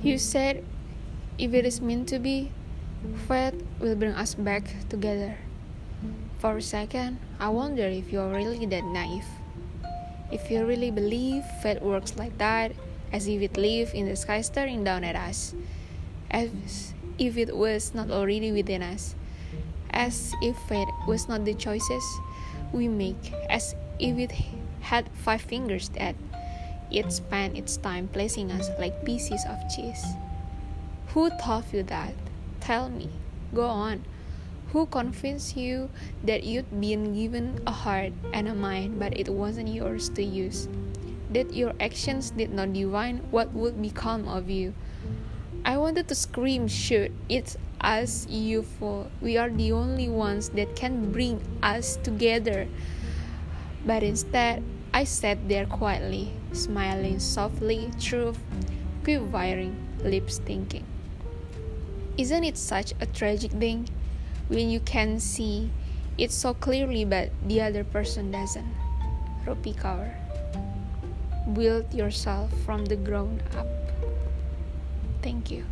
You said if it is meant to be, fate will bring us back together. For a second, I wonder if you're really that naive. If you really believe fate works like that, as if it lived in the sky staring down at us, as if it was not already within us, as if fate was not the choices we make, as if it had five fingers that it spent its time placing us like pieces of cheese. Who taught you that? Tell me. Go on. Who convinced you that you'd been given a heart and a mind, but it wasn't yours to use? That your actions did not divine what would become of you? I wanted to scream, shoot, it's us, you fool. We are the only ones that can bring us together. But instead, I sat there quietly, smiling softly through quivering lips, thinking, Isn't it such a tragic thing? when you can see it so clearly but the other person doesn't. Rupi Kaur. Build yourself from the ground up. Thank you.